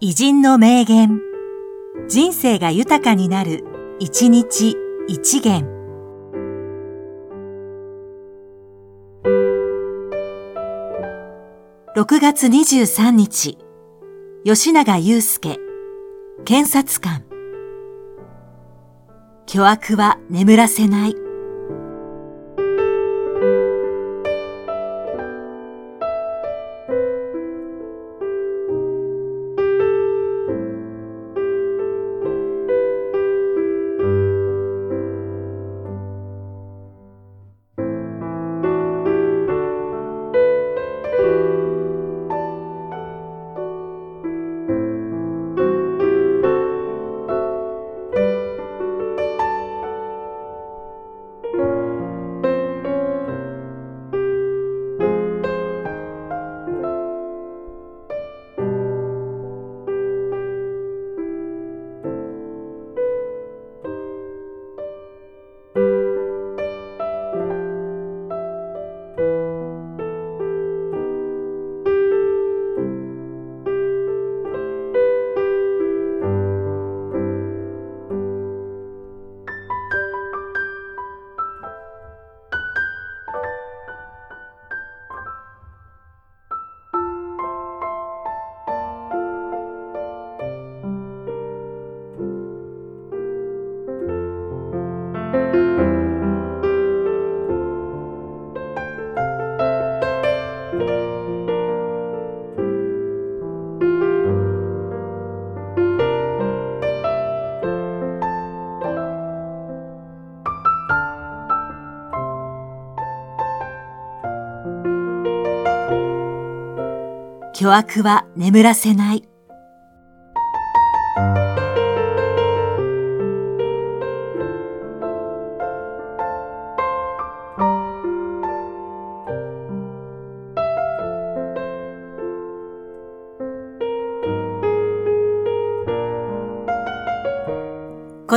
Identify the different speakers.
Speaker 1: 偉人の名言。人生が豊かになる、一日一元。6月23日、吉永祐介、検察官。巨悪は眠らせない。巨悪は眠らせない。